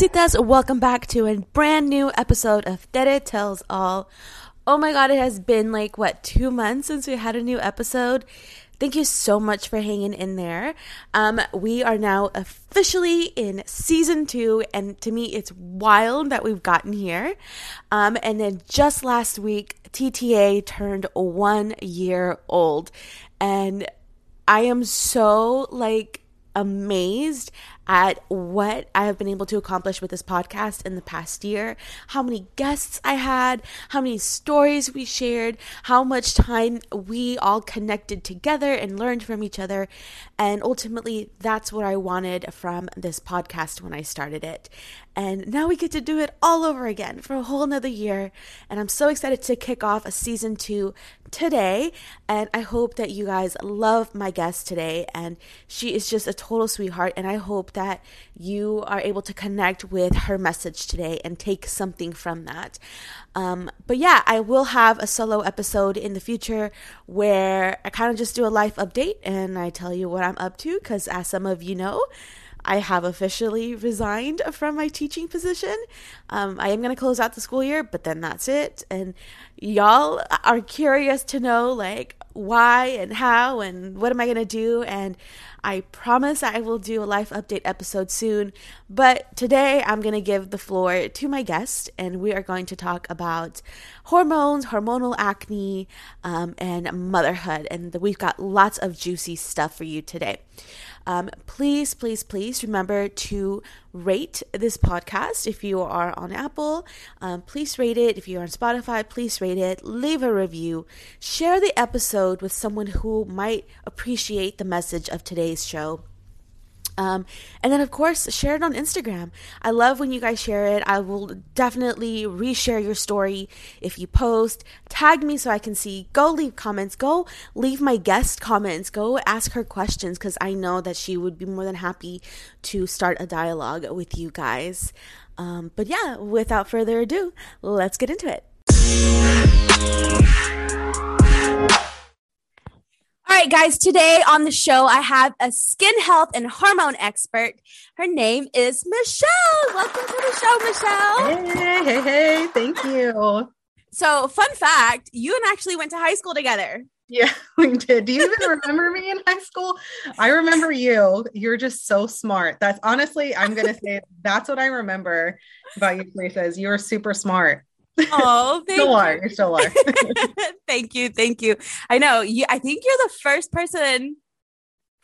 Hi. Welcome back to a brand new episode of Tere Tells All. Oh my god, it has been like, what, two months since we had a new episode? Thank you so much for hanging in there. Um, we are now officially in season two, and to me, it's wild that we've gotten here. Um, and then just last week, TTA turned one year old, and I am so like amazed at what I have been able to accomplish with this podcast in the past year, how many guests I had, how many stories we shared, how much time we all connected together and learned from each other. And ultimately, that's what I wanted from this podcast when I started it. And now we get to do it all over again for a whole nother year. And I'm so excited to kick off a season two today. And I hope that you guys love my guest today. And she is just a total sweetheart. And I hope that you are able to connect with her message today and take something from that. Um, but yeah, I will have a solo episode in the future where I kind of just do a life update and I tell you what I'm up to. Because as some of you know, I have officially resigned from my teaching position. Um, I am going to close out the school year, but then that's it. And y'all are curious to know, like, why and how and what am I going to do. And I promise I will do a life update episode soon. But today I'm going to give the floor to my guest, and we are going to talk about hormones, hormonal acne, um, and motherhood. And we've got lots of juicy stuff for you today. Um, please, please, please remember to rate this podcast if you are on Apple. Um, please rate it. If you're on Spotify, please rate it. Leave a review. Share the episode with someone who might appreciate the message of today's show. Um, and then, of course, share it on Instagram. I love when you guys share it. I will definitely reshare your story if you post. Tag me so I can see. Go leave comments. Go leave my guest comments. Go ask her questions because I know that she would be more than happy to start a dialogue with you guys. Um, but yeah, without further ado, let's get into it. All right, guys, today on the show, I have a skin health and hormone expert. Her name is Michelle. Welcome to the show, Michelle. Hey, hey, hey. Thank you. So, fun fact you and actually went to high school together. Yeah, we did. Do you even remember me in high school? I remember you. You're just so smart. That's honestly, I'm going to say that's what I remember about you, Teresa, is you're super smart. Oh, thank still you. are. You still are. thank you. Thank you. I know you, I think you're the first person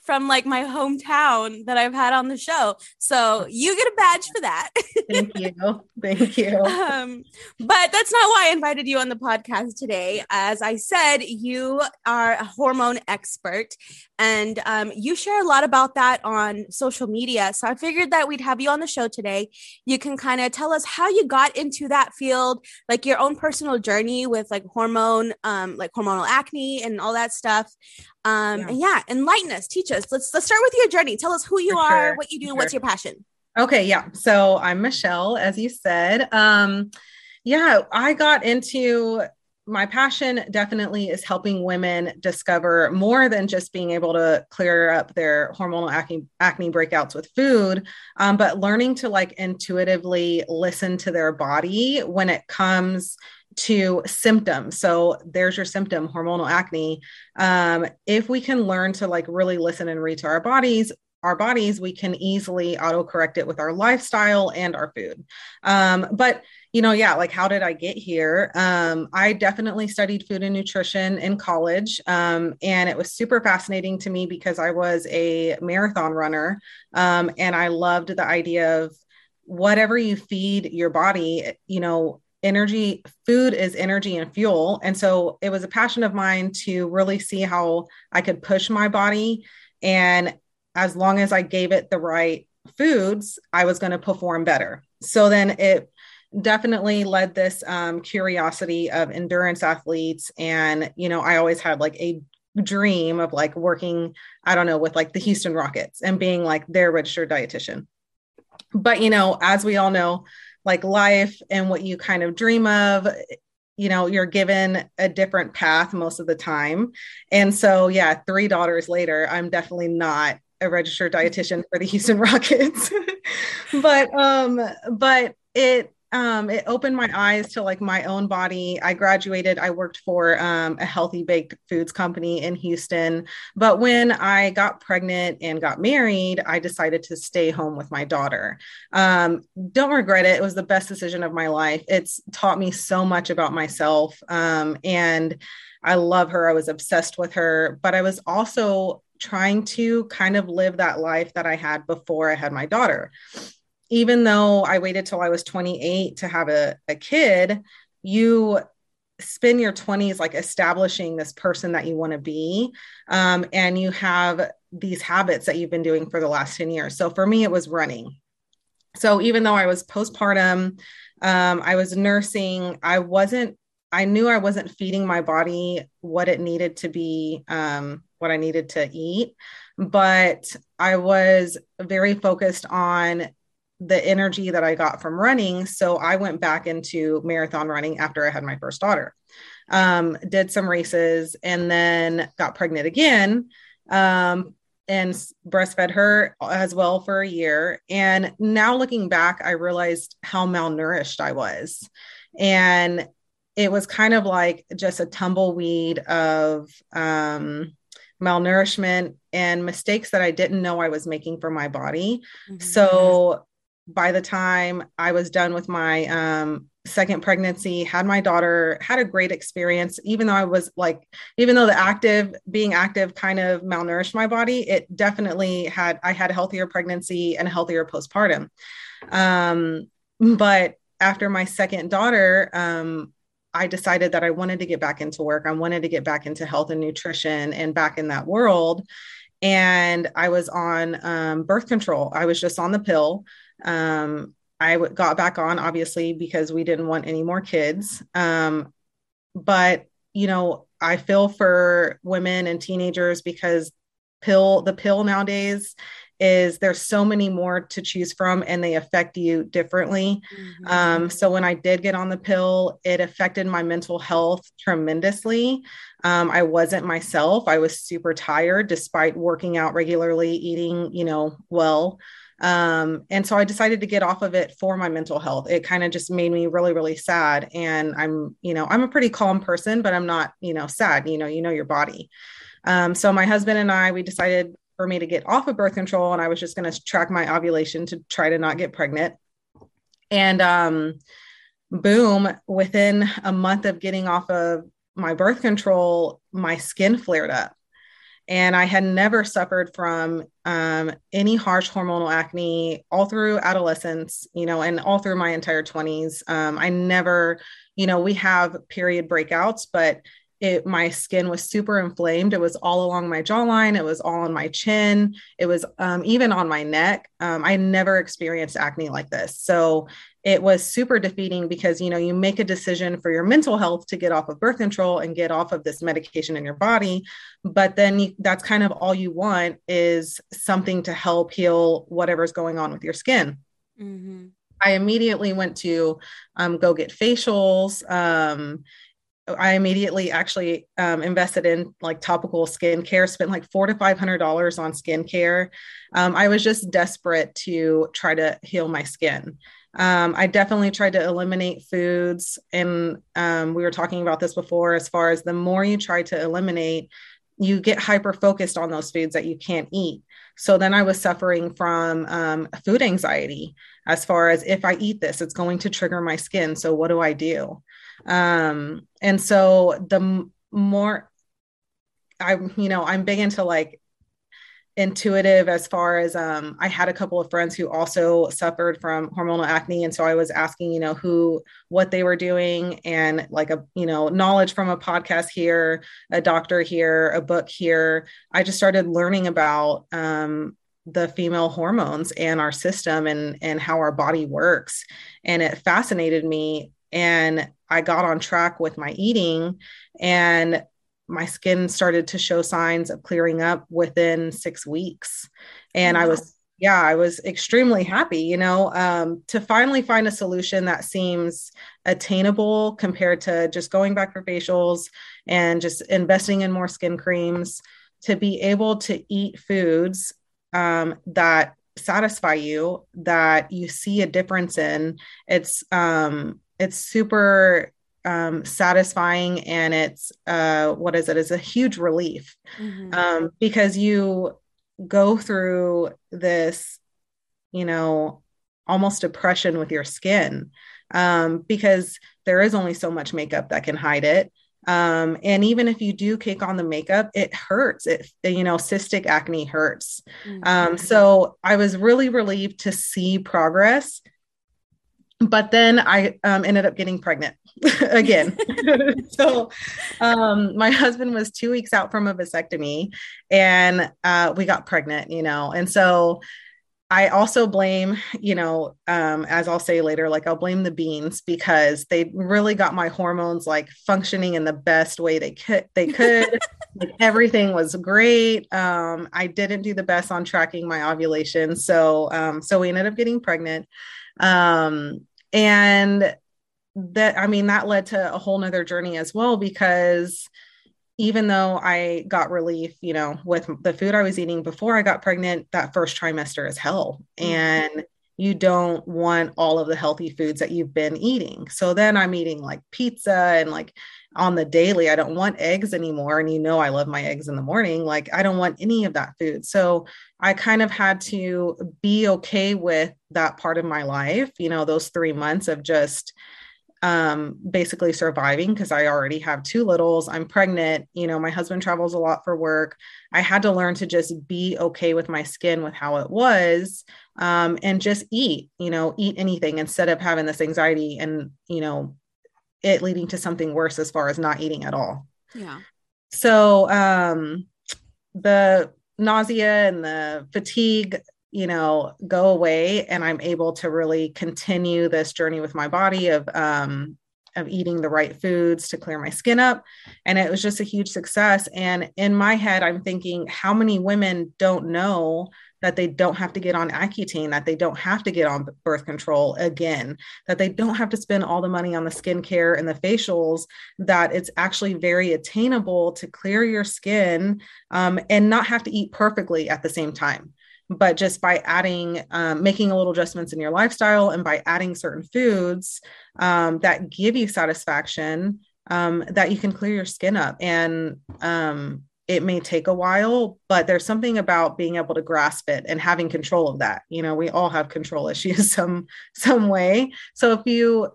from like my hometown that I've had on the show. So you get a badge for that. Thank you. Thank you. Um, but that's not why I invited you on the podcast today. As I said, you are a hormone expert and um, you share a lot about that on social media. So I figured that we'd have you on the show today. You can kind of tell us how you got into that field, like your own personal journey with like hormone, um, like hormonal acne and all that stuff. Um, yeah. and yeah, enlighten us, teach us. Let's let's start with your journey. Tell us who you For are, sure. what you do, For what's sure. your passion. Okay, yeah. So I'm Michelle, as you said. Um, yeah, I got into my passion definitely is helping women discover more than just being able to clear up their hormonal acne acne breakouts with food, um, but learning to like intuitively listen to their body when it comes to symptoms. So there's your symptom, hormonal acne. Um, if we can learn to like really listen and read to our bodies, our bodies, we can easily auto correct it with our lifestyle and our food. Um, but you know, yeah, like how did I get here? Um, I definitely studied food and nutrition in college. Um, and it was super fascinating to me because I was a marathon runner um, and I loved the idea of whatever you feed your body, you know, energy, food is energy and fuel. And so it was a passion of mine to really see how I could push my body. And as long as I gave it the right foods, I was going to perform better. So then it definitely led this um, curiosity of endurance athletes. And, you know, I always had like a dream of like working, I don't know, with like the Houston Rockets and being like their registered dietitian. But, you know, as we all know, like life and what you kind of dream of, you know, you're given a different path most of the time. And so, yeah, three daughters later, I'm definitely not a registered dietitian for the Houston Rockets. but um but it um, it opened my eyes to like my own body. I graduated, I worked for um, a healthy baked foods company in Houston. But when I got pregnant and got married, I decided to stay home with my daughter. Um, don't regret it. It was the best decision of my life. It's taught me so much about myself. Um, and I love her. I was obsessed with her, but I was also trying to kind of live that life that I had before I had my daughter even though I waited till I was 28 to have a, a kid, you spend your 20s like establishing this person that you want to be. Um, and you have these habits that you've been doing for the last 10 years. So for me, it was running. So even though I was postpartum, um, I was nursing, I wasn't, I knew I wasn't feeding my body what it needed to be, um, what I needed to eat. But I was very focused on the energy that I got from running. So I went back into marathon running after I had my first daughter. Um, did some races and then got pregnant again. Um, and breastfed her as well for a year. And now looking back, I realized how malnourished I was. And it was kind of like just a tumbleweed of um, malnourishment and mistakes that I didn't know I was making for my body. Mm-hmm. So by the time I was done with my um, second pregnancy, had my daughter, had a great experience, even though I was like, even though the active, being active kind of malnourished my body, it definitely had, I had a healthier pregnancy and a healthier postpartum. Um, but after my second daughter, um, I decided that I wanted to get back into work. I wanted to get back into health and nutrition and back in that world. And I was on um, birth control. I was just on the pill. Um, I w- got back on, obviously, because we didn't want any more kids. Um, but, you know, I feel for women and teenagers because pill, the pill nowadays is there's so many more to choose from and they affect you differently. Mm-hmm. Um, so when I did get on the pill, it affected my mental health tremendously. Um, I wasn't myself. I was super tired despite working out regularly, eating, you know, well. Um, and so I decided to get off of it for my mental health. It kind of just made me really, really sad. And I'm, you know, I'm a pretty calm person, but I'm not, you know, sad. You know, you know your body. Um, so my husband and I, we decided for me to get off of birth control, and I was just going to track my ovulation to try to not get pregnant. And um, boom, within a month of getting off of my birth control, my skin flared up and I had never suffered from um, any harsh hormonal acne all through adolescence, you know, and all through my entire 20s. Um, I never, you know, we have period breakouts, but it, my skin was super inflamed. It was all along my jawline. It was all on my chin. It was um, even on my neck. Um, I never experienced acne like this. So it was super defeating because you know you make a decision for your mental health to get off of birth control and get off of this medication in your body but then you, that's kind of all you want is something to help heal whatever's going on with your skin mm-hmm. i immediately went to um, go get facials um, I immediately actually um, invested in like topical skincare, spent like four to five hundred dollars on skincare. Um, I was just desperate to try to heal my skin. Um, I definitely tried to eliminate foods. And um, we were talking about this before as far as the more you try to eliminate, you get hyper focused on those foods that you can't eat. So then I was suffering from um, food anxiety as far as if I eat this, it's going to trigger my skin. So what do I do? Um, and so the m- more I'm, you know, I'm big into like intuitive as far as um, I had a couple of friends who also suffered from hormonal acne, and so I was asking, you know, who what they were doing, and like a you know knowledge from a podcast here, a doctor here, a book here. I just started learning about um, the female hormones and our system and and how our body works, and it fascinated me. And I got on track with my eating, and my skin started to show signs of clearing up within six weeks. And wow. I was, yeah, I was extremely happy, you know, um, to finally find a solution that seems attainable compared to just going back for facials and just investing in more skin creams to be able to eat foods um, that satisfy you that you see a difference in it's um it's super um, satisfying and it's uh, what is it? It's a huge relief mm-hmm. um, because you go through this, you know, almost depression with your skin um, because there is only so much makeup that can hide it. Um, and even if you do kick on the makeup, it hurts. It, you know, cystic acne hurts. Mm-hmm. Um, so I was really relieved to see progress. But then I um, ended up getting pregnant. again. so um, my husband was two weeks out from a vasectomy and uh, we got pregnant, you know. And so I also blame, you know, um, as I'll say later, like I'll blame the beans because they really got my hormones like functioning in the best way they could. They could. like everything was great. Um, I didn't do the best on tracking my ovulation, so um, so we ended up getting pregnant. Um, and that i mean that led to a whole nother journey as well because even though i got relief you know with the food i was eating before i got pregnant that first trimester is hell mm-hmm. and you don't want all of the healthy foods that you've been eating so then i'm eating like pizza and like on the daily i don't want eggs anymore and you know i love my eggs in the morning like i don't want any of that food so i kind of had to be okay with that part of my life you know those 3 months of just um, basically surviving because I already have two littles. I'm pregnant. You know, my husband travels a lot for work. I had to learn to just be okay with my skin, with how it was, um, and just eat, you know, eat anything instead of having this anxiety and, you know, it leading to something worse as far as not eating at all. Yeah. So, um, the nausea and the fatigue you know go away and i'm able to really continue this journey with my body of um of eating the right foods to clear my skin up and it was just a huge success and in my head i'm thinking how many women don't know that they don't have to get on Accutane, that they don't have to get on birth control again, that they don't have to spend all the money on the skincare and the facials, that it's actually very attainable to clear your skin um, and not have to eat perfectly at the same time. But just by adding um, making a little adjustments in your lifestyle and by adding certain foods um, that give you satisfaction um, that you can clear your skin up. And um, it may take a while but there's something about being able to grasp it and having control of that. You know we all have control issues some some way. So if you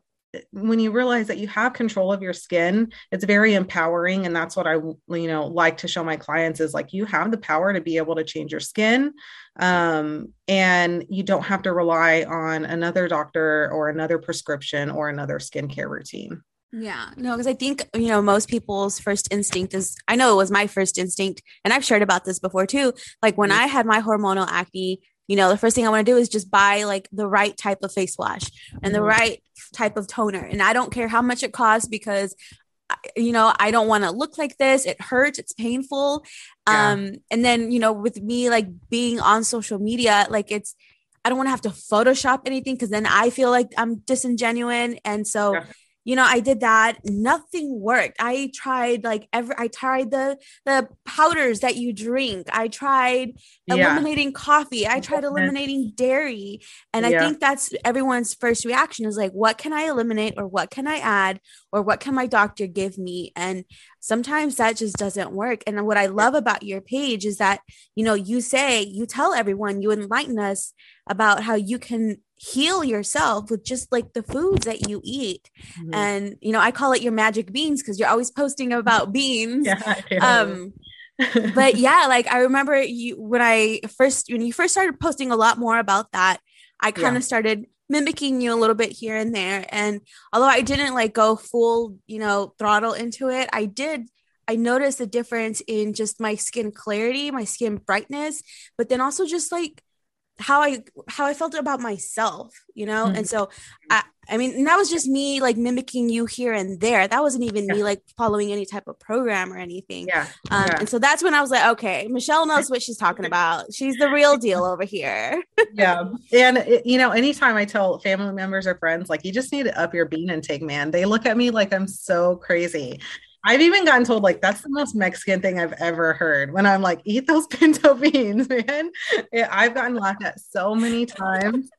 when you realize that you have control of your skin it's very empowering. And that's what i you know like to show my clients is like you have the power to be able to change your skin. Um, and you don't have to rely on another doctor or another prescription or another skincare routine yeah, no, because I think, you know, most people's first instinct is I know it was my first instinct, and I've shared about this before too. Like when. I had my hormonal acne, you know, the first thing I want to do is just buy like the right type of face wash and the mm-hmm. right type of toner. And I don't care how much it costs because you know, I don't want to look like this. It hurts. It's painful. Yeah. Um, and then, you know, with me like being on social media, like it's, I don't want to have to Photoshop anything because then I feel like I'm disingenuous. And so, yeah you know i did that nothing worked. I tried like every i tried the the powders that you drink. I tried yeah. eliminating coffee. I tried eliminating dairy. And yeah. i think that's everyone's first reaction is like what can i eliminate or what can i add or what can my doctor give me? And sometimes that just doesn't work. And what i love about your page is that you know you say you tell everyone you enlighten us about how you can heal yourself with just like the foods that you eat. Mm-hmm. and you know i call it your magic beans because you're always posting about beans. Yeah, um but yeah, like I remember you when I first when you first started posting a lot more about that, I kind of yeah. started mimicking you a little bit here and there. And although I didn't like go full, you know, throttle into it, I did I noticed a difference in just my skin clarity, my skin brightness, but then also just like how I how I felt about myself, you know? Mm-hmm. And so I I mean, that was just me like mimicking you here and there. That wasn't even yeah. me like following any type of program or anything. Yeah. Um, yeah. And so that's when I was like, okay, Michelle knows what she's talking about. She's the real deal over here. yeah. And, you know, anytime I tell family members or friends, like, you just need to up your bean intake, man, they look at me like I'm so crazy. I've even gotten told like that's the most Mexican thing I've ever heard when I'm like, eat those pinto beans, man. I've gotten laughed at so many times.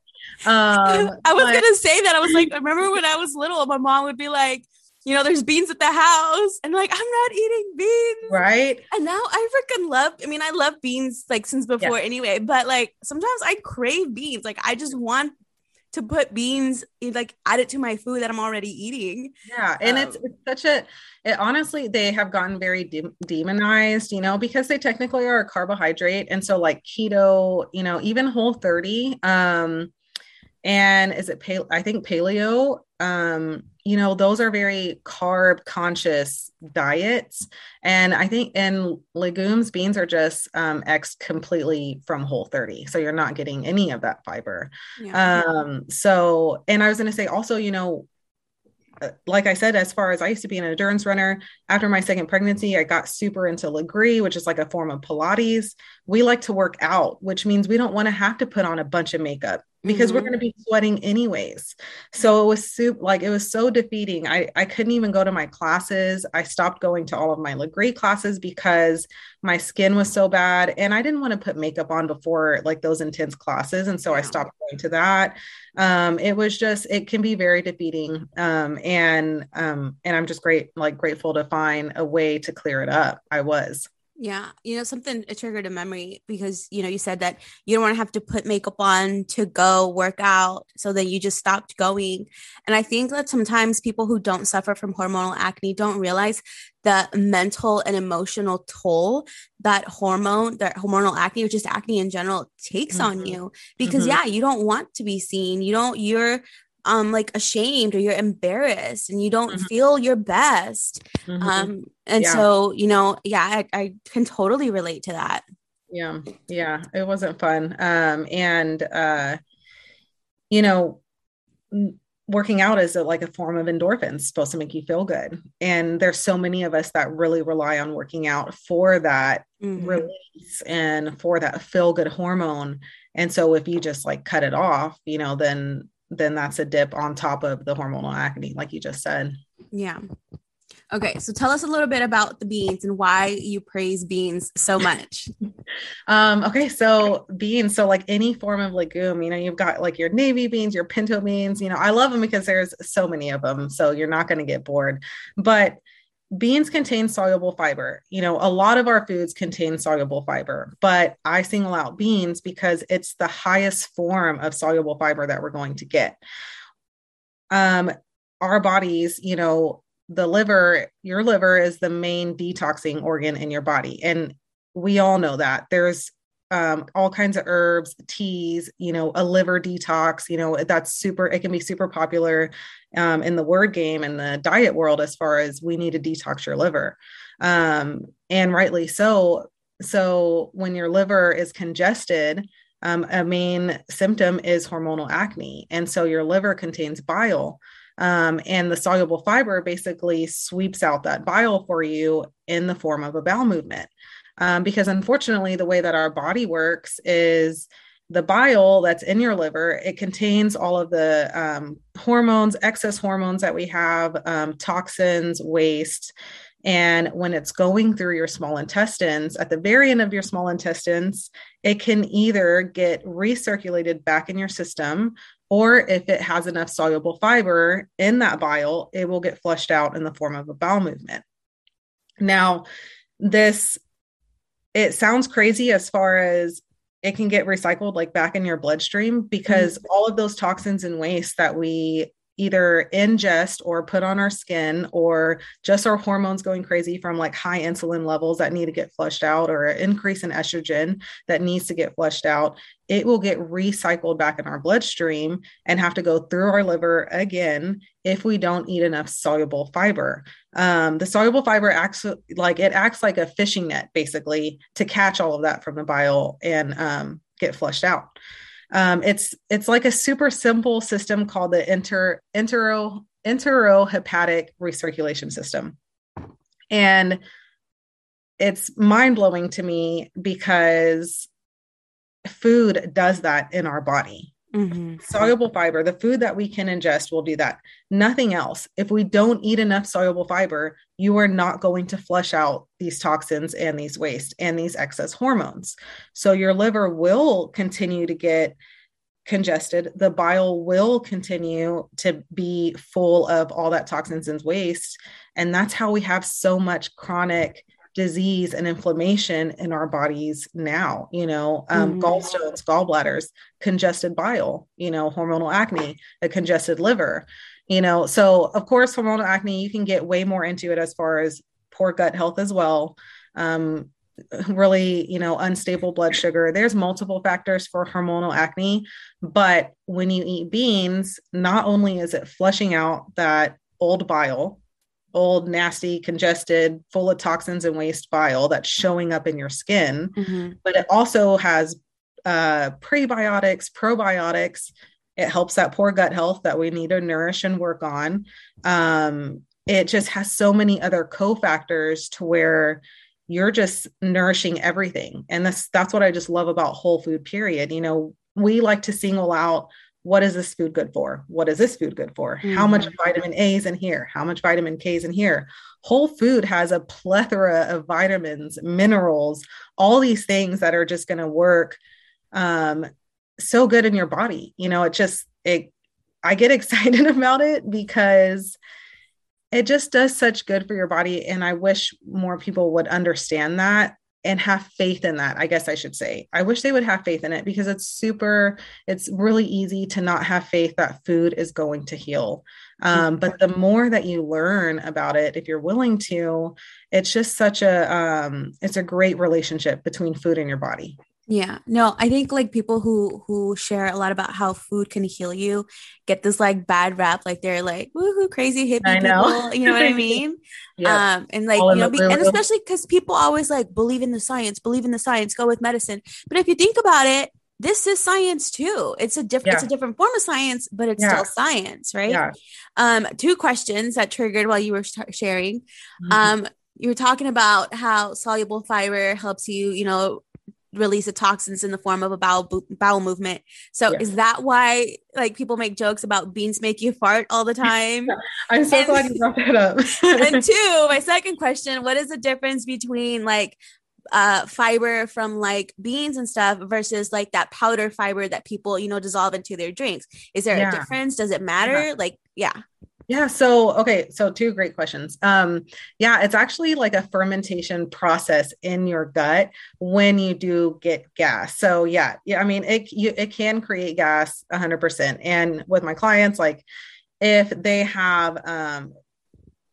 Um, I was but- gonna say that. I was like, I remember when I was little, my mom would be like, you know, there's beans at the house, and like, I'm not eating beans, right? And now I freaking love. I mean, I love beans like since before yeah. anyway, but like sometimes I crave beans. Like I just want to put beans like add it to my food that I'm already eating. Yeah, and um, it's, it's such a it honestly they have gotten very de- demonized, you know, because they technically are a carbohydrate and so like keto, you know, even whole 30 um and is it pale i think paleo um you know those are very carb conscious diets and i think and legumes beans are just um x completely from whole 30 so you're not getting any of that fiber yeah. um so and i was going to say also you know uh, like I said, as far as I used to be an endurance runner, after my second pregnancy, I got super into Lagree, which is like a form of Pilates. We like to work out, which means we don't want to have to put on a bunch of makeup because mm-hmm. we're going to be sweating anyways. So it was super, like it was so defeating. I I couldn't even go to my classes. I stopped going to all of my Lagree classes because my skin was so bad and I didn't want to put makeup on before like those intense classes and so yeah. I stopped going to that. Um it was just it can be very defeating um and um and I'm just great like grateful to find a way to clear it up. I was. Yeah. You know, something it triggered a memory because, you know, you said that you don't want to have to put makeup on to go work out. So then you just stopped going. And I think that sometimes people who don't suffer from hormonal acne don't realize the mental and emotional toll that hormone, that hormonal acne, or just acne in general, takes mm-hmm. on you. Because, mm-hmm. yeah, you don't want to be seen. You don't, you're, um like ashamed or you're embarrassed and you don't mm-hmm. feel your best mm-hmm. um and yeah. so you know yeah I, I can totally relate to that yeah yeah it wasn't fun um and uh you know working out is a, like a form of endorphins supposed to make you feel good and there's so many of us that really rely on working out for that mm-hmm. release and for that feel good hormone and so if you just like cut it off you know then then that's a dip on top of the hormonal acne, like you just said. Yeah. Okay, so tell us a little bit about the beans and why you praise beans so much. um, okay, so beans, so like any form of legume, you know, you've got like your navy beans, your pinto beans, you know, I love them because there's so many of them, so you're not going to get bored. But beans contain soluble fiber. You know, a lot of our foods contain soluble fiber, but I single out beans because it's the highest form of soluble fiber that we're going to get. Um, our bodies, you know, the liver, your liver is the main detoxing organ in your body. And we all know that. There's um, all kinds of herbs, teas, you know, a liver detox, you know, that's super, it can be super popular um, in the word game and the diet world as far as we need to detox your liver. Um, and rightly so. So when your liver is congested, um, a main symptom is hormonal acne. And so your liver contains bile. Um, and the soluble fiber basically sweeps out that bile for you in the form of a bowel movement um, because unfortunately the way that our body works is the bile that's in your liver it contains all of the um, hormones excess hormones that we have um, toxins waste. And when it's going through your small intestines at the very end of your small intestines it can either get recirculated back in your system or if it has enough soluble fiber in that bile it will get flushed out in the form of a bowel movement. Now this it sounds crazy as far as it can get recycled like back in your bloodstream because mm-hmm. all of those toxins and waste that we either ingest or put on our skin or just our hormones going crazy from like high insulin levels that need to get flushed out or an increase in estrogen that needs to get flushed out it will get recycled back in our bloodstream and have to go through our liver again if we don't eat enough soluble fiber. Um, the soluble fiber acts like it acts like a fishing net basically to catch all of that from the bile and um, get flushed out. Um, it's it's like a super simple system called the inter entero enterohepatic recirculation system, and it's mind blowing to me because food does that in our body. Mm-hmm. Soluble fiber, the food that we can ingest will do that. Nothing else. If we don't eat enough soluble fiber, you are not going to flush out these toxins and these waste and these excess hormones. So your liver will continue to get congested. The bile will continue to be full of all that toxins and waste. And that's how we have so much chronic disease and inflammation in our bodies now you know um, mm-hmm. gallstones gallbladders congested bile you know hormonal acne a congested liver you know. So of course hormonal acne you can get way more into it as far as poor gut health as well. Um, really you know unstable blood sugar. There's multiple factors for hormonal acne but when you eat beans not only is it flushing out that old bile old, nasty, congested, full of toxins and waste bile that's showing up in your skin. Mm-hmm. But it also has uh, prebiotics, probiotics. It helps that poor gut health that we need to nourish and work on. Um, it just has so many other cofactors to where you're just nourishing everything. And that's that's what I just love about whole food period. You know, we like to single out what is this food good for? What is this food good for? Mm-hmm. How much mm-hmm. vitamin A is in here? How much vitamin K is in here? Whole food has a plethora of vitamins, minerals, all these things that are just going to work um, so good in your body. You know, it just, it, I get excited about it because it just does such good for your body. And I wish more people would understand that and have faith in that i guess i should say. I wish they would have faith in it because it's super it's really easy to not have faith that food is going to heal. Um, but the more that you learn about it if you're willing to it's just such a um, it's a great relationship between food and your body yeah. No, I think like people who who share a lot about how food can heal you get this like bad rap, like they're like woohoo crazy hippie I know. people. You know what I mean? yeah. Um, and like All you know, be, and especially because people always like believe in the science, believe in the science, go with medicine. But if you think about it, this is science too. It's a different, yeah. it's a different form of science, but it's yeah. still science, right? Yeah. Um, two questions that triggered while you were sharing. Mm-hmm. Um, you were talking about how soluble fiber helps you, you know, release the toxins in the form of a bowel bowel movement. So yeah. is that why like people make jokes about beans make you fart all the time? I'm so and, glad you brought that up. and two, my second question, what is the difference between like uh fiber from like beans and stuff versus like that powder fiber that people you know dissolve into their drinks is there yeah. a difference does it matter yeah. like yeah yeah. So, okay. So, two great questions. Um, yeah, it's actually like a fermentation process in your gut when you do get gas. So, yeah, yeah. I mean, it you, it can create gas 100%. And with my clients, like if they have um,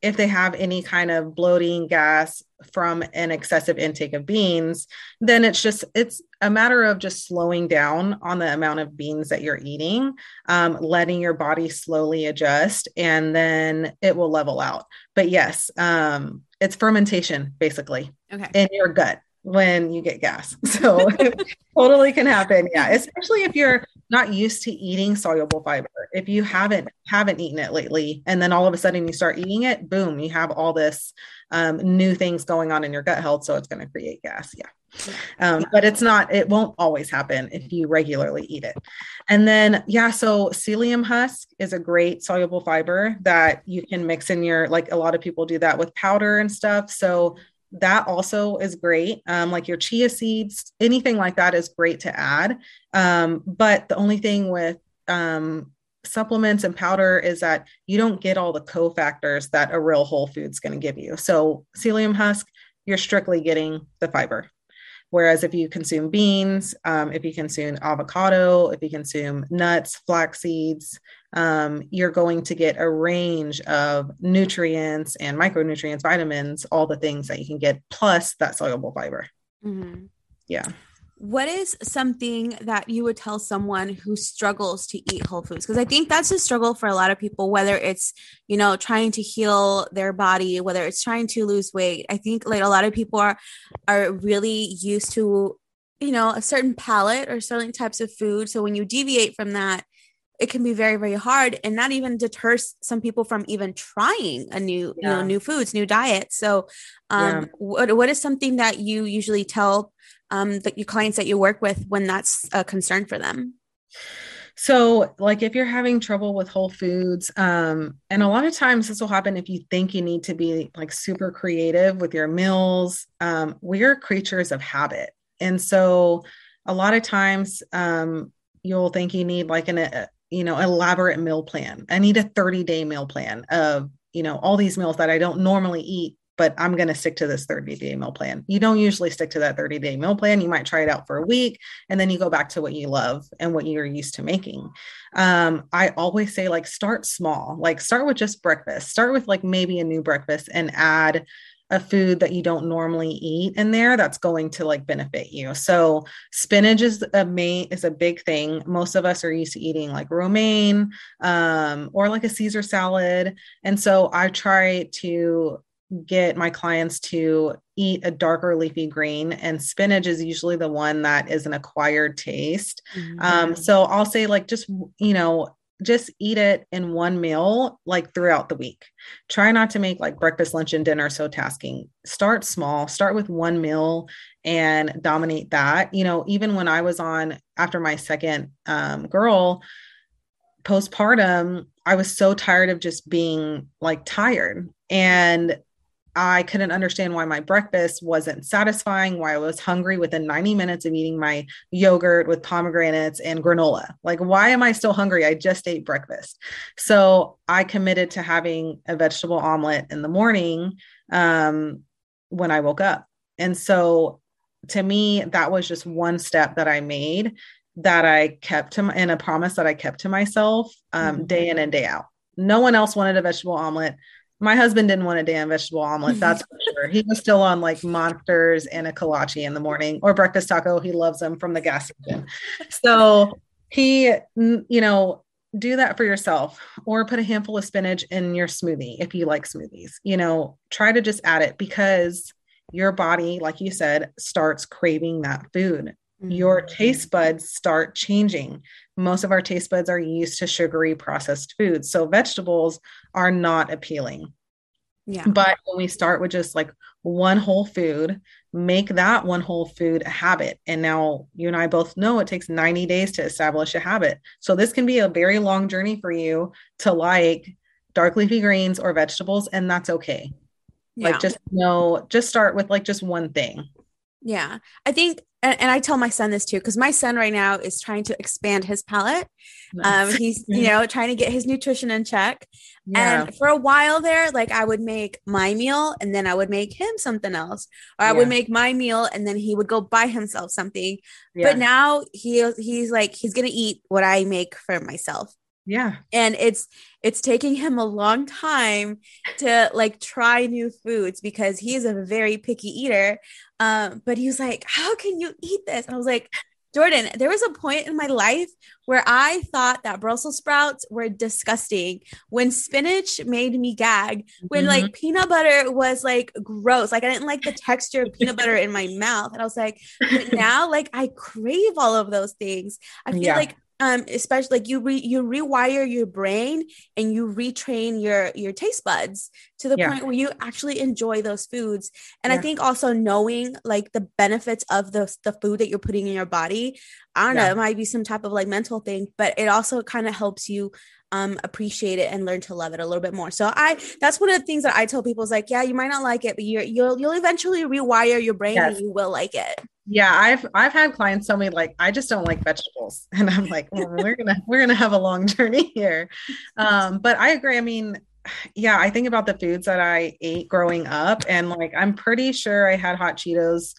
if they have any kind of bloating gas from an excessive intake of beans then it's just it's a matter of just slowing down on the amount of beans that you're eating um, letting your body slowly adjust and then it will level out but yes um, it's fermentation basically okay. in your gut when you get gas. So totally can happen. Yeah. Especially if you're not used to eating soluble fiber. If you haven't haven't eaten it lately and then all of a sudden you start eating it, boom, you have all this um, new things going on in your gut health. So it's going to create gas. Yeah. Um, but it's not, it won't always happen if you regularly eat it. And then, yeah, so psyllium husk is a great soluble fiber that you can mix in your, like a lot of people do that with powder and stuff. So that also is great. Um, like your chia seeds, anything like that is great to add. Um, but the only thing with um, supplements and powder is that you don't get all the cofactors that a real whole food's going to give you. So, psyllium husk, you're strictly getting the fiber. Whereas if you consume beans, um, if you consume avocado, if you consume nuts, flax seeds, um, you're going to get a range of nutrients and micronutrients, vitamins, all the things that you can get, plus that soluble fiber. Mm-hmm. Yeah what is something that you would tell someone who struggles to eat whole foods because i think that's a struggle for a lot of people whether it's you know trying to heal their body whether it's trying to lose weight i think like a lot of people are are really used to you know a certain palate or certain types of food so when you deviate from that it can be very very hard and not even deters some people from even trying a new yeah. you know new foods new diet so um yeah. what, what is something that you usually tell um, that your clients that you work with when that's a concern for them? So, like if you're having trouble with whole foods, um, and a lot of times this will happen if you think you need to be like super creative with your meals. Um, we're creatures of habit. And so, a lot of times, um, you'll think you need like an, a, you know, elaborate meal plan. I need a 30 day meal plan of, you know, all these meals that I don't normally eat but I'm going to stick to this 30 day meal plan. You don't usually stick to that 30 day meal plan. You might try it out for a week and then you go back to what you love and what you're used to making. Um, I always say, like, start small, like, start with just breakfast, start with like maybe a new breakfast and add a food that you don't normally eat in there that's going to like benefit you. So spinach is a main is a big thing. Most of us are used to eating like romaine um, or like a Caesar salad. And so I try to get my clients to eat a darker leafy green and spinach is usually the one that is an acquired taste mm-hmm. um, so i'll say like just you know just eat it in one meal like throughout the week. Try not to make like breakfast lunch and dinner so tasking. Start small. Start with one meal and dominate that. You know even when i was on after my second um, girl postpartum i was so tired of just being like tired. And I couldn't understand why my breakfast wasn't satisfying, why I was hungry within 90 minutes of eating my yogurt with pomegranates and granola. Like, why am I still hungry? I just ate breakfast. So I committed to having a vegetable omelet in the morning um, when I woke up. And so to me, that was just one step that I made that I kept to my, and a promise that I kept to myself um, mm-hmm. day in and day out. No one else wanted a vegetable omelet my husband didn't want a damn vegetable omelet. That's for sure. He was still on like monsters and a kolache in the morning or breakfast taco. He loves them from the gas station. So he, you know, do that for yourself or put a handful of spinach in your smoothie if you like smoothies. You know, try to just add it because your body, like you said, starts craving that food. Mm-hmm. Your taste buds start changing. Most of our taste buds are used to sugary processed foods. So vegetables are not appealing. Yeah. But when we start with just like one whole food, make that one whole food a habit. And now you and I both know it takes 90 days to establish a habit. So this can be a very long journey for you to like dark leafy greens or vegetables, and that's okay. Yeah. Like just know, just start with like just one thing. Yeah. I think and, and I tell my son this too, because my son right now is trying to expand his palate. Nice. Um, he's, you know, trying to get his nutrition in check. Yeah. And for a while there, like I would make my meal and then I would make him something else. Or I would make my meal and then he would go buy himself something. Yeah. But now he he's like, he's gonna eat what I make for myself. Yeah. And it's it's taking him a long time to like try new foods because he's a very picky eater. Um, but he was like, How can you eat this? And I was like, Jordan, there was a point in my life where I thought that Brussels sprouts were disgusting, when spinach made me gag, when mm-hmm. like peanut butter was like gross. Like I didn't like the texture of peanut butter in my mouth. And I was like, now like I crave all of those things. I feel yeah. like um especially like you re, you rewire your brain and you retrain your your taste buds to the yeah. point where you actually enjoy those foods and yeah. i think also knowing like the benefits of the the food that you're putting in your body i don't yeah. know it might be some type of like mental thing but it also kind of helps you um appreciate it and learn to love it a little bit more. So i that's one of the things that i tell people is like yeah you might not like it but you're you'll you'll eventually rewire your brain yes. and you will like it. Yeah i've i've had clients tell me like i just don't like vegetables. And i'm like well, we're gonna we're gonna have a long journey here. Um but i agree. I mean yeah i think about the foods that i ate growing up and like i'm pretty sure i had hot cheetos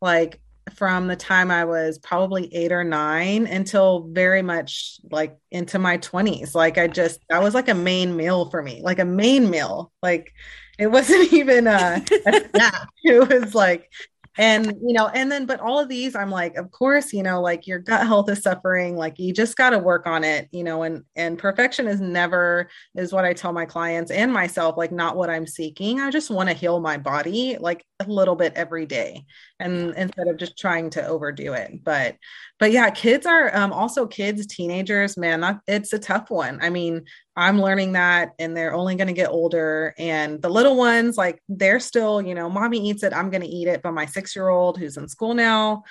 like from the time I was probably eight or nine until very much like into my 20s. Like, I just, that was like a main meal for me, like a main meal. Like, it wasn't even a, a snack. It was like and you know and then but all of these i'm like of course you know like your gut health is suffering like you just got to work on it you know and and perfection is never is what i tell my clients and myself like not what i'm seeking. I just want to heal my body like a little bit every day and instead of just trying to overdo it. But but yeah kids are um, also kids teenagers man that, it's a tough one. I mean i'm learning that and they're only going to get older and the little ones like they're still you know mommy eats it i'm going to eat it but my six year old who's in school now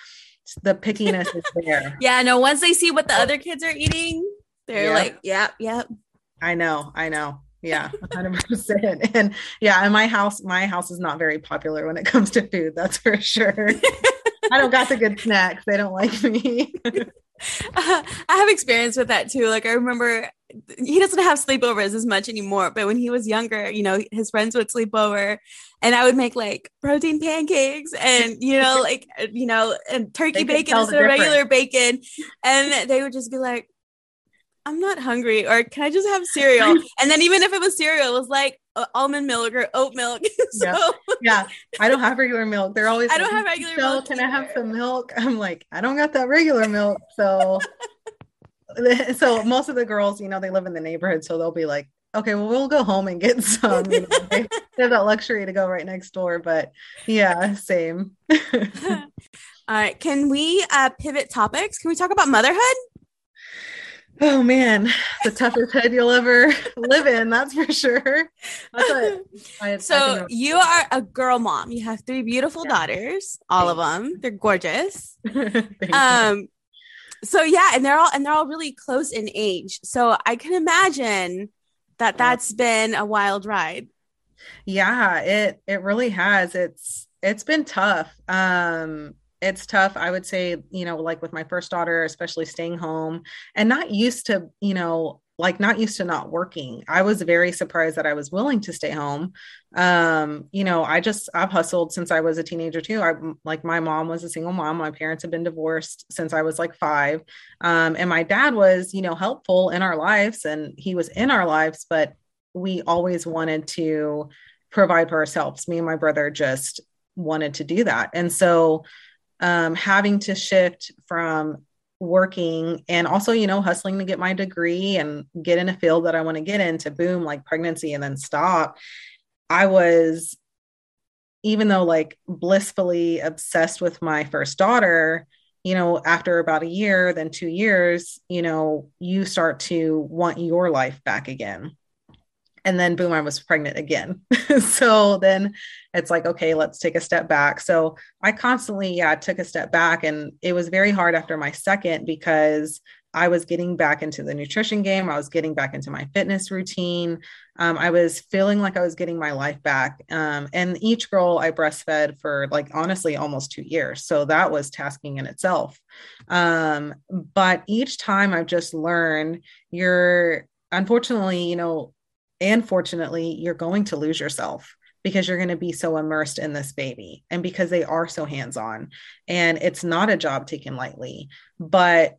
the pickiness is there. Yeah no once they see what the other kids are eating they're yeah. like yep yep. I know i know. Yeah 100% and yeah in my house my house is not very popular when it comes to food that's for sure. I don't got the good snacks they don't like me. Uh, i have experience with that too like i remember he doesn't have sleepovers as much anymore but when he was younger you know his friends would sleep over and i would make like protein pancakes and you know like you know and turkey bacon instead of regular bacon and they would just be like I'm not hungry, or can I just have cereal? and then even if it was cereal, it was like uh, almond milk or oat milk. so yeah. yeah. I don't have regular milk. They're always I don't have regular milk. Can either. I have some milk? I'm like, I don't got that regular milk. So so most of the girls, you know, they live in the neighborhood, so they'll be like, okay, well, we'll go home and get some. You know, they, have that luxury to go right next door, but yeah, same. All right. Can we uh, pivot topics? Can we talk about motherhood? Oh man, the toughest head you'll ever live in, that's for sure. That's I, so I you are a girl mom. You have three beautiful yeah. daughters, all Thanks. of them. They're gorgeous. um so yeah, and they're all and they're all really close in age. So I can imagine that that's been a wild ride. Yeah, it it really has. It's it's been tough. Um it's tough i would say you know like with my first daughter especially staying home and not used to you know like not used to not working. I was very surprised that i was willing to stay home. Um you know i just i've hustled since i was a teenager too. I like my mom was a single mom. My parents have been divorced since i was like five. Um and my dad was you know helpful in our lives and he was in our lives but we always wanted to provide for ourselves. Me and my brother just wanted to do that. And so um, having to shift from working and also you know hustling to get my degree and get in a field that i want to get into boom like pregnancy and then stop. I was even though like blissfully obsessed with my first daughter you know after about a year then 2 years you know you start to want your life back again and then boom i was pregnant again. So then it's like okay let's take a step back. So i constantly yeah took a step back and it was very hard after my second because i was getting back into the nutrition game. I was getting back into my fitness routine. Um, i was feeling like i was getting my life back. Um, and each girl i breastfed for like honestly almost two years. So that was tasking in itself. Um, but each time i've just learned you're unfortunately you know and fortunately, you're going to lose yourself because you're going to be so immersed in this baby and because they are so hands on. And it's not a job taken lightly. But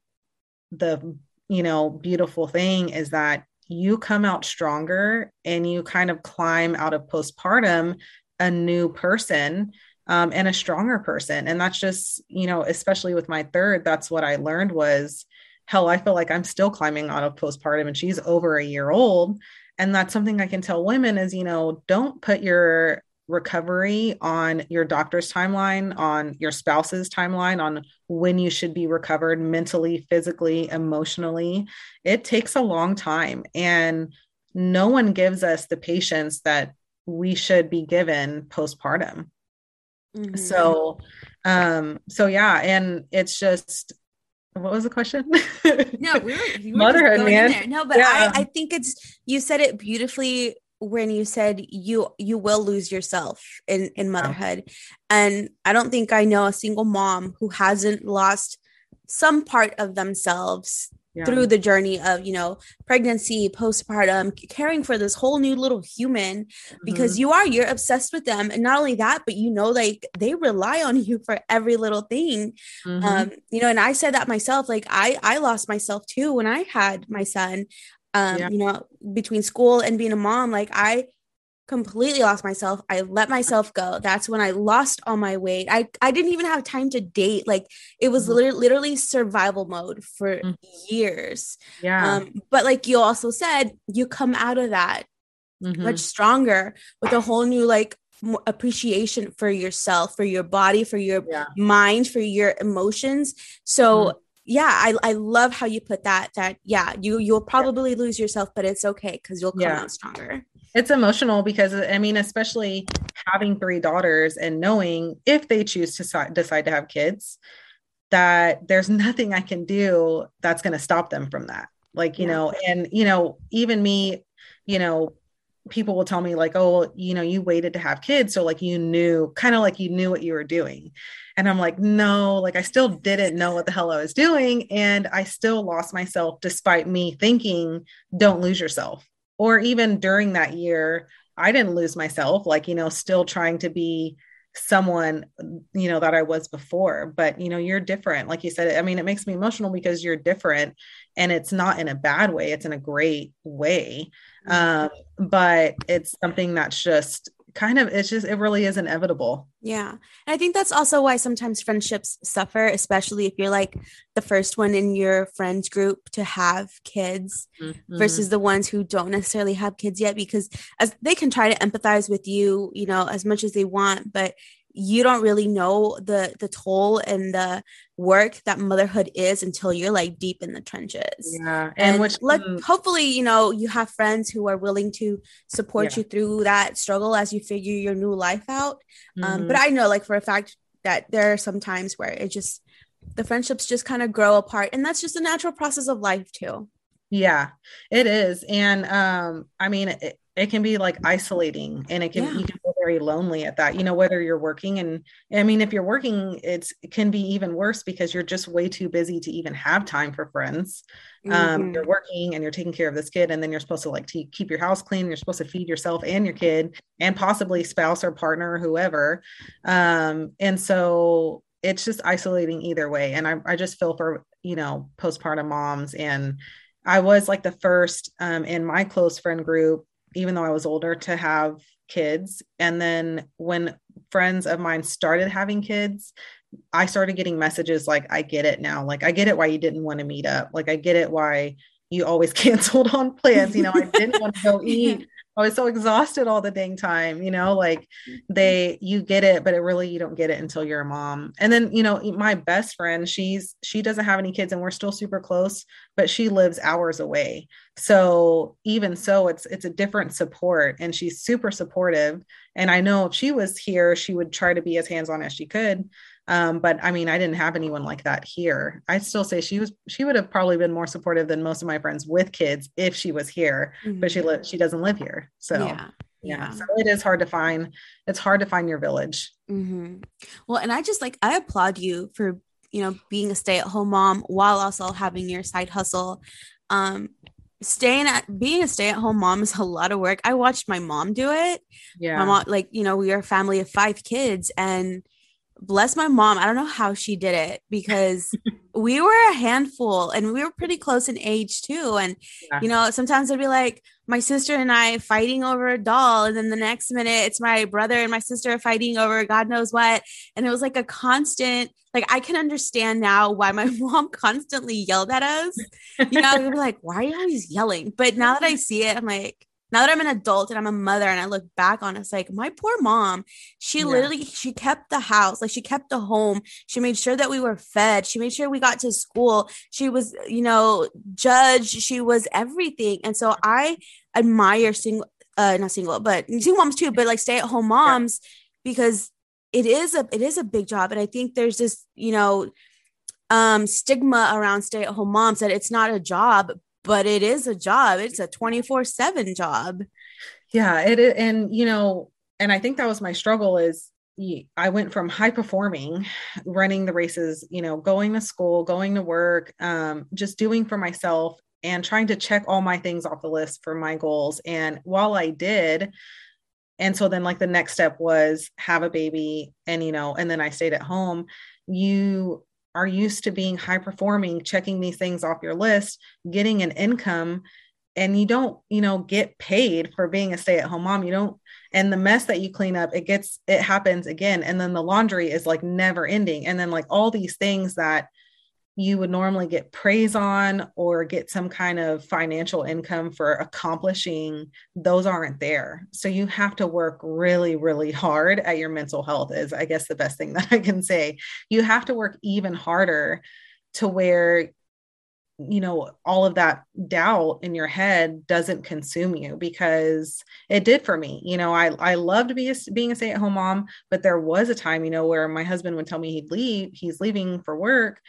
the, you know, beautiful thing is that you come out stronger and you kind of climb out of postpartum a new person um, and a stronger person. And that's just, you know, especially with my third, that's what I learned was hell, I feel like I'm still climbing out of postpartum and she's over a year old and that's something i can tell women is you know don't put your recovery on your doctor's timeline on your spouse's timeline on when you should be recovered mentally physically emotionally it takes a long time and no one gives us the patience that we should be given postpartum mm-hmm. so um so yeah and it's just what was the question? no, we were, we were motherhood, man. No, but yeah. I, I think it's you said it beautifully when you said you you will lose yourself in in motherhood, and I don't think I know a single mom who hasn't lost some part of themselves yeah. through the journey of you know pregnancy postpartum caring for this whole new little human because mm-hmm. you are you're obsessed with them and not only that but you know like they rely on you for every little thing mm-hmm. um you know and i said that myself like i i lost myself too when i had my son um yeah. you know between school and being a mom like i completely lost myself. I let myself go. That's when I lost all my weight. I, I didn't even have time to date. Like it was mm-hmm. literally, literally survival mode for mm-hmm. years. Yeah. Um, but like you also said, you come out of that mm-hmm. much stronger with a whole new like appreciation for yourself, for your body, for your yeah. mind, for your emotions. So mm-hmm. Yeah, I, I love how you put that, that yeah, you, you'll probably yeah. lose yourself, but it's okay. Cause you'll come yeah. out stronger it's emotional because i mean especially having three daughters and knowing if they choose to decide to have kids that there's nothing i can do that's going to stop them from that like you yeah. know and you know even me you know people will tell me like oh you know you waited to have kids so like you knew kind of like you knew what you were doing. And i'm like no like i still didn't know what the hell i was doing and i still lost myself despite me thinking don't lose yourself. Or even during that year i didn't lose myself like you know still trying to be someone you know that i was before but you know you're different. Like you said i mean it makes me emotional because you're different and it's not in a bad way it's in a great way. Um, but it's something that's just kind of it's just it really is inevitable yeah and i think that's also why sometimes friendships suffer especially if you're like the first one in your friends group to have kids mm-hmm. versus the ones who don't necessarily have kids yet because as they can try to empathize with you you know as much as they want but you don't really know the the toll and the work that motherhood is until you're like deep in the trenches. Yeah. And, and which like mm, hopefully, you know, you have friends who are willing to support yeah. you through that struggle as you figure your new life out. Um, mm-hmm. Um, but I know like for a fact that there are some times where it just the friendships just kind of grow apart and that's just a natural process of life too. Yeah, it is. And um, I mean, it, it can be like isolating and it can yeah. you can very lonely at that you know whether you're working and i mean if you're working it's it can be even worse because you're just way too busy to even have time for friends. Um, mm-hmm. you're working and you're taking care of this kid and then you're supposed to like to keep your house clean you're supposed to feed yourself and your kid and possibly spouse or partner or whoever. Um, and so it's just isolating either way. And I, I just feel for you know postpartum moms. And I was like the first um, in my close friend group even though I was older, to have kids. And then when friends of mine started having kids, I started getting messages like, I get it now. Like, I get it why you didn't want to meet up. Like, I get it why you always canceled on plans. You know, I didn't want to go eat I was so exhausted all the dang time, you know, like mm-hmm. they you get it, but it really you don't get it until you're a mom. And then, you know, my best friend, she's she doesn't have any kids and we're still super close, but she lives hours away. So even so, it's it's a different support and she's super supportive. And I know if she was here, she would try to be as hands-on as she could. Um, but I mean, I didn't have anyone like that here. I'd still say she was she would have probably been more supportive than most of my friends with kids if she was here, mm-hmm. but she mm-hmm. li- she doesn't live here. So yeah. yeah. yeah. So it is hard to find it's hard to find your village. Mm-hmm. Well, and I just like I applaud you for you know being a stay-at-home mom while also having your side hustle. Um staying at being a stay-at-home mom is a lot of work. I watched my mom do it. Yeah. My mom, like, you know, we are a family of five kids and bless my mom. I don't know how she did it because we were a handful and we were pretty close in age too. And, yeah. you know, sometimes it'd be like, my sister and I fighting over a doll. And then the next minute, it's my brother and my sister fighting over God knows what. And it was like a constant, like, I can understand now why my mom constantly yelled at us. You know, we were like, why are you always yelling? But now that I see it, I'm like, now that I'm an adult and I'm a mother and I look back on it, it's like my poor mom, she yeah. literally she kept the house, like she kept the home. She made sure that we were fed. She made sure we got to school. She was, you know, judged. She was everything. And so I admire single uh not single, but single moms too, but like stay at home moms yeah. because it is a it is a big job. And I think there's this, you know, um stigma around stay at home moms that it's not a job but it is a job. It's a 24 7 job. Yeah, it. And, you know, and I think that was my struggle is I went from high performing, running the races, you know, going to school, going to work, um, just doing for myself and trying to check all my things off the list for my goals. And while I did, and so then like the next step was have a baby and you know and then i stayed at home you are used to being high performing checking these things off your list getting an income and you don't you know get paid for being a stay at home mom. You don't and the mess that you clean up it gets it happens again. And then the laundry is like never ending. And then like all these things that you would normally get praise on or get some kind of financial income for accomplishing those aren't there. So you have to work really really hard at your mental health is i guess the best thing that i can say. You have to work even harder to where you know all of that doubt in your head doesn't consume you because it did for me. You know i i loved being a, being a stay-at-home mom but there was a time you know where my husband would tell me he'd leave he's leaving for work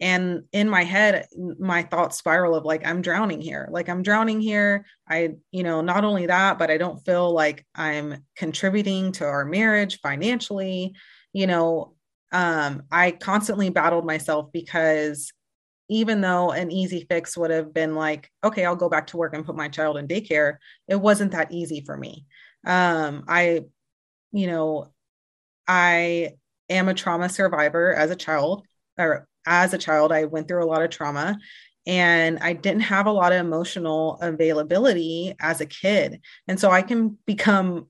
and in my head my thought spiral of like i'm drowning here. Like i'm drowning here. I you know not only that but i don't feel like i'm contributing to our marriage financially you know um i constantly battled myself because even though an easy fix would have been like okay i'll go back to work and put my child in daycare it wasn't that easy for me. Um i you know i am a trauma survivor as a child or as a child, I went through a lot of trauma and I didn't have a lot of emotional availability as a kid. And so I can become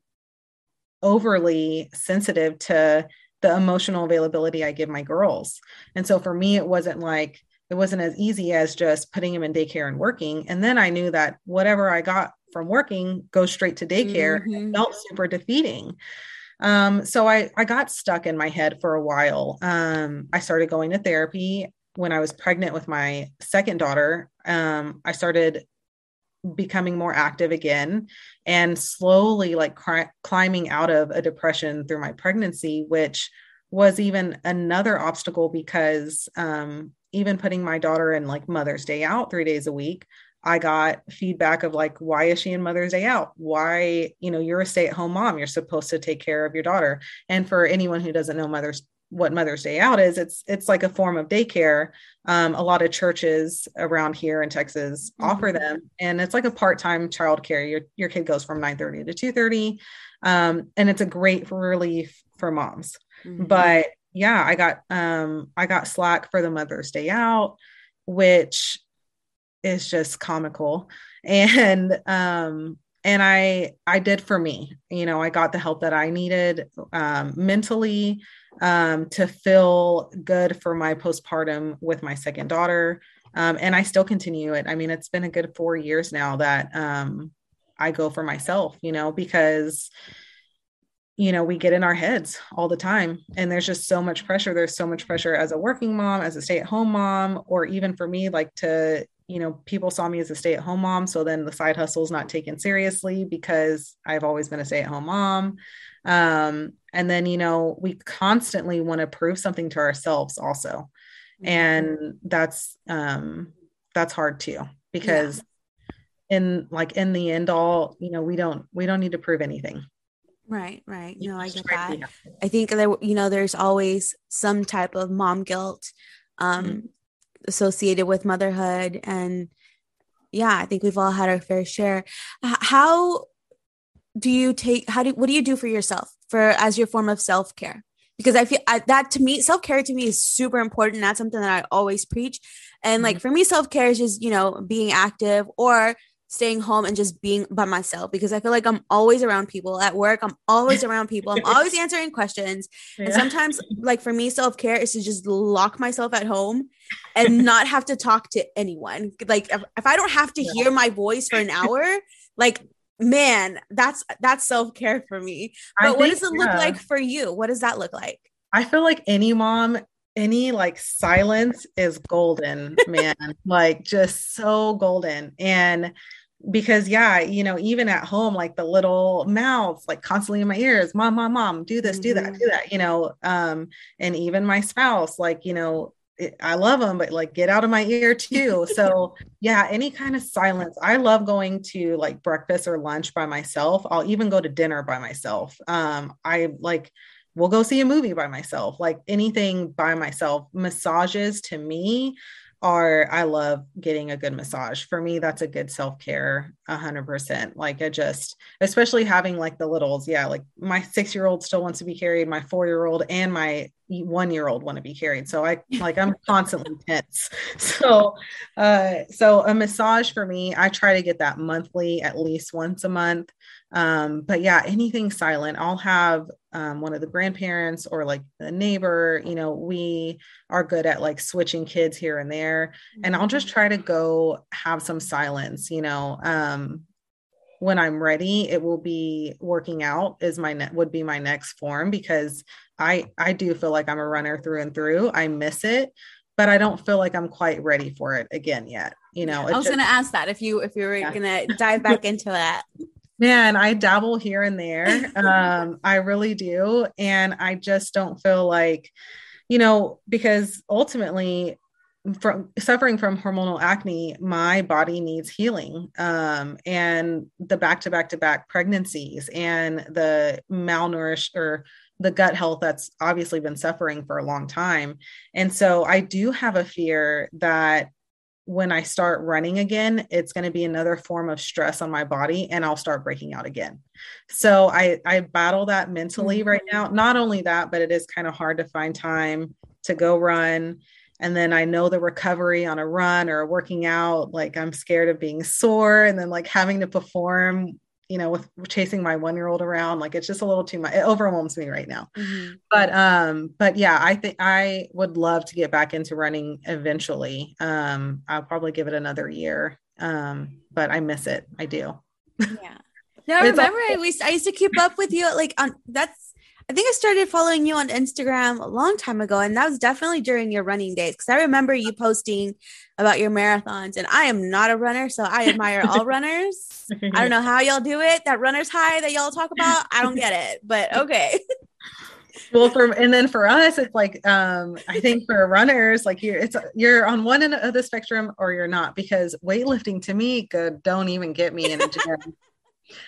overly sensitive to the emotional availability I give my girls. And so for me, it wasn't like, it wasn't as easy as just putting him in daycare and working. And then I knew that whatever I got from working goes straight to daycare. Mm-hmm. It felt super defeating. Um, so I, I got stuck in my head for a while. Um, I started going to therapy when I was pregnant with my second daughter. Um, I started becoming more active again and slowly like climbing out of a depression through my pregnancy, which was even another obstacle because um, even putting my daughter in like Mother's Day out three days a week I got feedback of like, why is she in Mother's Day out? Why, you know, you're a stay at home mom. You're supposed to take care of your daughter. And for anyone who doesn't know Mother's what Mother's Day out is, it's it's like a form of daycare. Um, a lot of churches around here in Texas mm-hmm. offer them, and it's like a part time childcare. Your your kid goes from nine thirty to two thirty, um, and it's a great relief for moms. Mm-hmm. But yeah, I got um, I got slack for the Mother's Day out, which is just comical and um and i i did for me you know i got the help that i needed um mentally um to feel good for my postpartum with my second daughter um and i still continue it i mean it's been a good 4 years now that um i go for myself you know because you know, we get in our heads all the time. And there's just so much pressure. There's so much pressure as a working mom, as a stay at home mom, or even for me, like to, you know, people saw me as a stay at home mom. So then the side hustle is not taken seriously because I've always been a stay at home mom. Um, and then, you know, we constantly want to prove something to ourselves also. Mm-hmm. And that's, um, that's hard too, because yeah. in like in the end all, you know, we don't, we don't need to prove anything. Right, right. No, I get that. I think there, you know, there's always some type of mom guilt um, mm-hmm associated with motherhood. And yeah i think we've all had our fair share. How do you take how do what do you do for yourself for as your form of self-care? Because i feel I, that to me self-care to me is super important. That's something that i always preach. And mm-hmm. like for me self-care is just you know being active or staying home and just being by myself because I feel like I'm always around people at work. I'm always around people. I'm always answering questions. Yeah. And sometimes, like for me, self care is to just lock myself at home and not have to talk to anyone. Like if, if I don't have to yeah. hear my voice for an hour, like man, that's that's self care for me. But think, what does it yeah. look like for you? What does that look like? I feel like any mom any like silence is golden, man. like just so golden. And because yeah, you know, even at home, like the little mouths like constantly in my ears, mom, mom, mom, do this, do that, mm-hmm. do that, you know. Um, and even my spouse, like, you know, it, I love them, but like get out of my ear too. So yeah, any kind of silence. I love going to like breakfast or lunch by myself. I'll even go to dinner by myself. Um, I like we'll go see a movie by myself, like anything by myself. Massages to me are I love getting a good massage. For me, that's a good self-care, a hundred percent. Like I just, especially having like the littles. Yeah, like my six-year-old still wants to be carried, my four-year-old and my one-year-old want to be carried. So I like I'm constantly tense. So uh so a massage for me, I try to get that monthly at least once a month. Um, but yeah, anything silent. I'll have um, one of the grandparents or like the neighbor, you know, we are good at like switching kids here and there. And I'll just try to go have some silence, you know. Um, when I'm ready, it will be working out is my ne- would be my next form because I I do feel like I'm a runner through and through. I miss it, but I don't feel like I'm quite ready for it again yet. You know, I was just, gonna ask that if you if you were yeah. gonna dive back into that. Man, I dabble here and there. Um, I really do. And I just don't feel like, you know, because ultimately, from suffering from hormonal acne, my body needs healing. Um, and the back to back to back pregnancies and the malnourished or the gut health that's obviously been suffering for a long time. And so I do have a fear that when I start running again, it's going to be another form of stress on my body and I'll start breaking out again. So I, I battle that mentally mm-hmm. right now. Not only that, but it is kind of hard to find time to go run. And then I know the recovery on a run or working out, like I'm scared of being sore and then like having to perform you know, with chasing my one year old around, like it's just a little too much. It overwhelms me right now. Mm-hmm. But um, but yeah, I think I would love to get back into running eventually. Um, I'll probably give it another year. Um, but I miss it. I do. Yeah. No, I remember I used I used to keep up with you like on that's I think I started following you on Instagram a long time ago, and that was definitely during your running days. Because I remember you posting about your marathons, and I am not a runner, so I admire all runners. I don't know how y'all do it. That runner's high that y'all talk about, I don't get it, but okay. well for and then for us it's like um i think for runners like you're it's you're on one end of the spectrum or you're not because weightlifting to me good don't even get me in a gym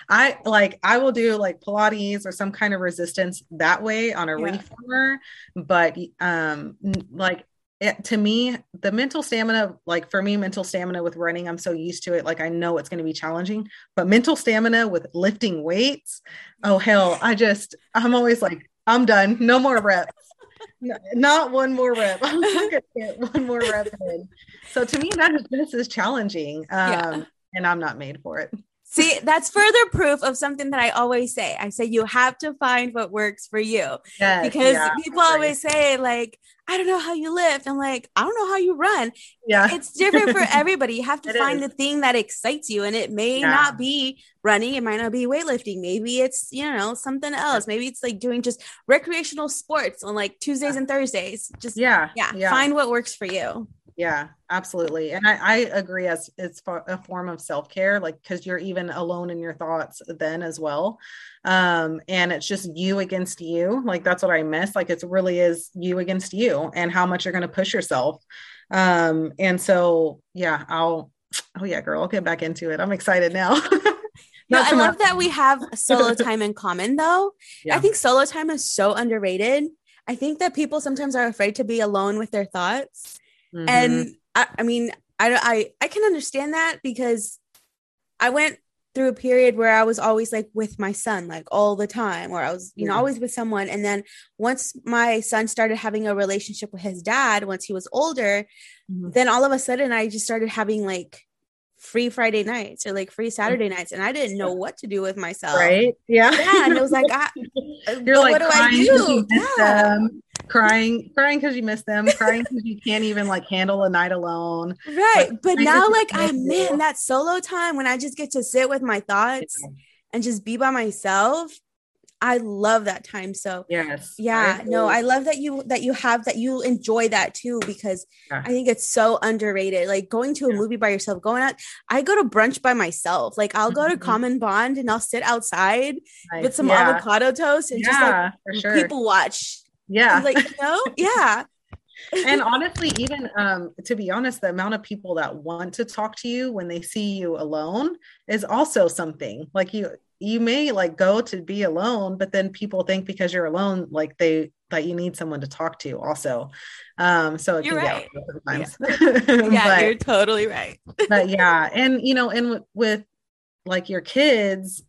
I like I will do like Pilates or some kind of resistance that way on a yeah. reformer, but um like it, to me the mental stamina like for me mental stamina with running I'm so used to it like I know it's going to be challenging, but mental stamina with lifting weights, oh hell, I just I'm always like I'm done, no more reps. not one more rep. I'm not gonna get one more rep in. So to me, that is this is challenging. Um, yeah. and I'm not made for it. See, that's further proof of something that I always say. I say you have to find what works for you. Yes, because yeah, people always say, like, I don't know how you lift. I'm like, I don't know how you run. Yeah. It's different for everybody. You have to find is. the thing that excites you. And it may yeah. not be running, it might not be weightlifting. Maybe it's, you know, something else. Maybe it's like doing just recreational sports on like Tuesdays and Thursdays. Just yeah, yeah. yeah. Find what works for you yeah absolutely and i, I agree as it's a form of self-care like because you're even alone in your thoughts then as well um and it's just you against you like that's what i miss like it really is you against you and how much you're going to push yourself um and so yeah i'll oh yeah girl i'll get back into it i'm excited now no, I love that we have solo time in common though. Yeah. I think solo time is so underrated. I think that people sometimes are afraid to be alone with their thoughts. Mm-hmm. And I, I mean, I, I, I can understand that because I went through a period where I was always like with my son, like all the time, where I was, you know, always with someone. And then once my son started having a relationship with his dad, once he was older, mm-hmm. then all of a sudden I just started having like free Friday nights or like free mm-hmm. Saturday nights, and I didn't know what to do with myself. Right? Yeah. Yeah. And it was like, I, uh, You're like, what do I do? Yeah. Them, crying, crying because you miss them, crying because you can't even like handle a night alone. Right. Like, but now, like, I man, that solo time when I just get to sit with my thoughts yeah. and just be by myself I love that time. So yes, yeah, I no, I love that you that you have that you enjoy that too because yeah. I think it's so underrated. Like going to a yeah. movie by yourself, going out. I go to brunch by myself. Like I'll go to mm-hmm. Common Bond and I'll sit outside nice. with some yeah. avocado toast and just like sure. people watch. Yeah, like you know, yeah. and honestly, even um, to be honest, the amount of people that want to talk to you when they see you alone is also something. Like you, you may like go to be alone, but then people think because you're alone, like they that you need someone to talk to also. Um, so you're right. sometimes. Yeah, yeah but, you're totally right. but yeah, and you know, and w- with like your kids,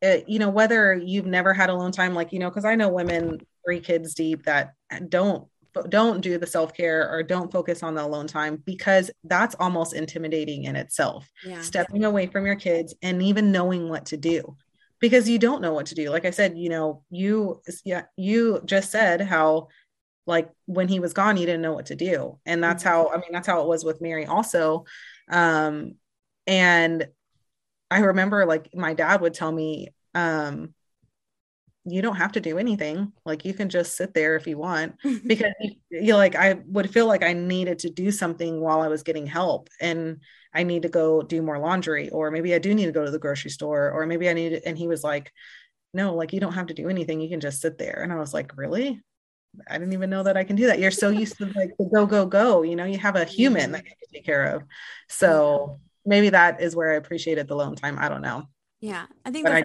it, you know, whether you've never had alone time, like you know, because I know women three kids deep that don't don't do the self-care or don't focus on the alone time because that's almost intimidating in itself yeah. stepping away from your kids and even knowing what to do because you don't know what to do. Like i said you know you yeah you just said how like when he was gone you didn't know what to do. And that's how i mean that's how it was with mary also. Um and i remember like my dad would tell me um you don't have to do anything. Like you can just sit there if you want because you know, like I would feel like I needed to do something while I was getting help and I need to go do more laundry or maybe I do need to go to the grocery store or maybe I need to, and he was like no, like you don't have to do anything. You can just sit there. And I was like, really? I didn't even know that I can do that. You're so used to like the go, go, go, you know, you have a human that you can take care of. So maybe that is where I appreciated the alone time. I don't know. Yeah. I think I,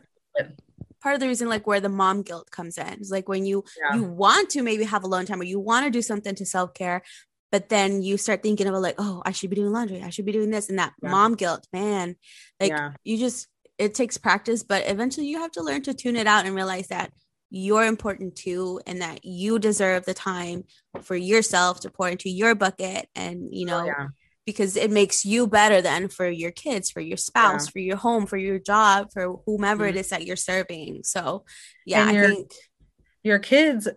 part of the reason like where the mom guilt comes in is like when you yeah. you want to maybe have a alone time or you want to do something to self-care but then you start thinking about like oh i should be doing laundry i should be doing this and that yeah. mom guilt man like yeah. you just it takes practice but eventually you have to learn to tune it out and realize that you're important too and that you deserve the time for yourself to pour into your bucket and you oh, know oh, because it makes you better than for your kids, for your spouse, yeah. for your home, for your job, for whomever mm-hmm. it is that you're serving. So, yeah, I think your kids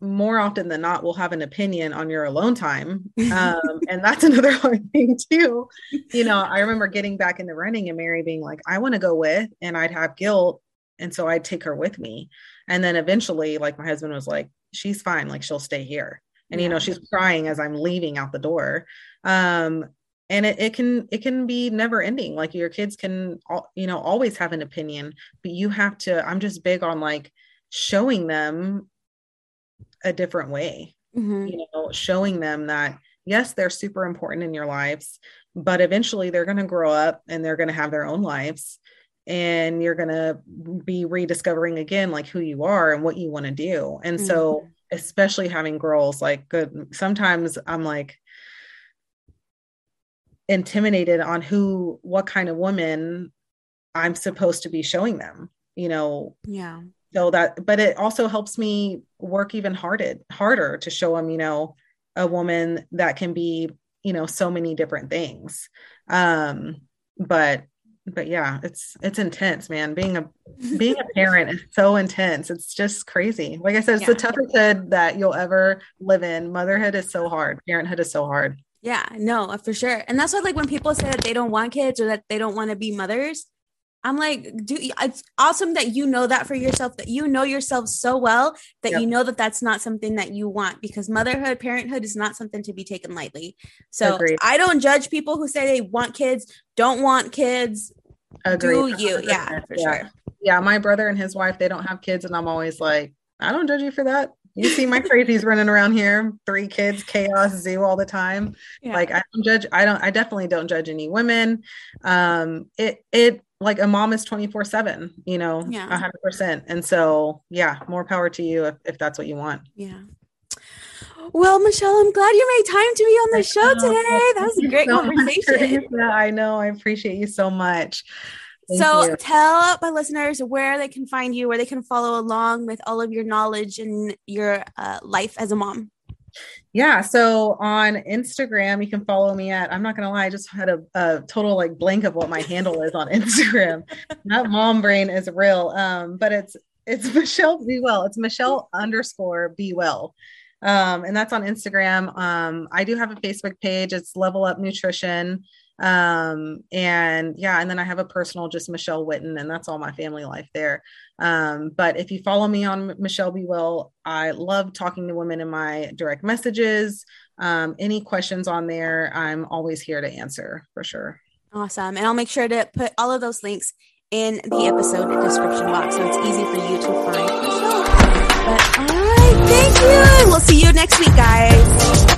more often than not will have an opinion on your alone time. Um, and that's another hard thing too. You know, I remember getting back into running and Mary being like, I want to go with, and I'd have guilt. And so I'd take her with me. And then eventually, like my husband was like, she's fine, like she'll stay here. And yeah. you know, she's crying as I'm leaving out the door. Um, and it, it can it can be never ending like your kids can you know always have an opinion but you have to i'm just big on like showing them a different way mm-hmm. you know showing them that yes they're super important in your lives but eventually they're going to grow up and they're going to have their own lives and you're going to be rediscovering again like who you are and what you want to do and mm-hmm. so especially having girls like good sometimes i'm like intimidated on who what kind of woman I'm supposed to be showing them, you know. Yeah. So that but it also helps me work even harder harder to show them, you know, a woman that can be, you know, so many different things. Um but but yeah, it's it's intense, man. Being a being a parent is so intense. It's just crazy. Like I said, it's yeah. the toughest head that you'll ever live in. Motherhood is so hard. Parenthood is so hard. Yeah, no, uh, for sure. And that's why, like, when people say that they don't want kids or that they don't want to be mothers, I'm like, do it's awesome that you know that for yourself, that you know yourself so well that yep. you know that that's not something that you want because motherhood, parenthood is not something to be taken lightly. So Agreed. I don't judge people who say they want kids, don't want kids. Agreed. Do you? Yeah, for yeah. sure. Yeah, my brother and his wife, they don't have kids, and I'm always like, I don't judge you for that. You see my crazies running around here, three kids, chaos, zoo all the time. Yeah. Like I don't judge, I don't, I definitely don't judge any women. Um, it, it, like a mom is 24 seven, you know, yeah. hundred percent. And so, yeah, more power to you if, if that's what you want. Yeah. Well, Michelle, I'm glad you made time to be on the show today. That was a great so conversation. Yeah, I know. I appreciate you so much. Thank so you. tell my listeners where they can find you, where they can follow along with all of your knowledge and your uh, life as a mom. Yeah. So on Instagram, you can follow me at, I'm not going to lie, I just had a, a, total like blank of what my handle is on Instagram. That mom brain is real. Um, but it's, it's Michelle Be Well. It's Michelle underscore Be Well. Um, and that's on Instagram. Um, I do have a Facebook page. It's Level Up Nutrition um and yeah and then i have a personal just michelle witten and that's all my family life there. Um but if you follow me on michelle be well i love talking to women in my direct messages. Um any questions on there i'm always here to answer for sure. Awesome. And i'll make sure to put all of those links in the episode description box so it's easy for you to find but all right thank you. We'll see you next week guys.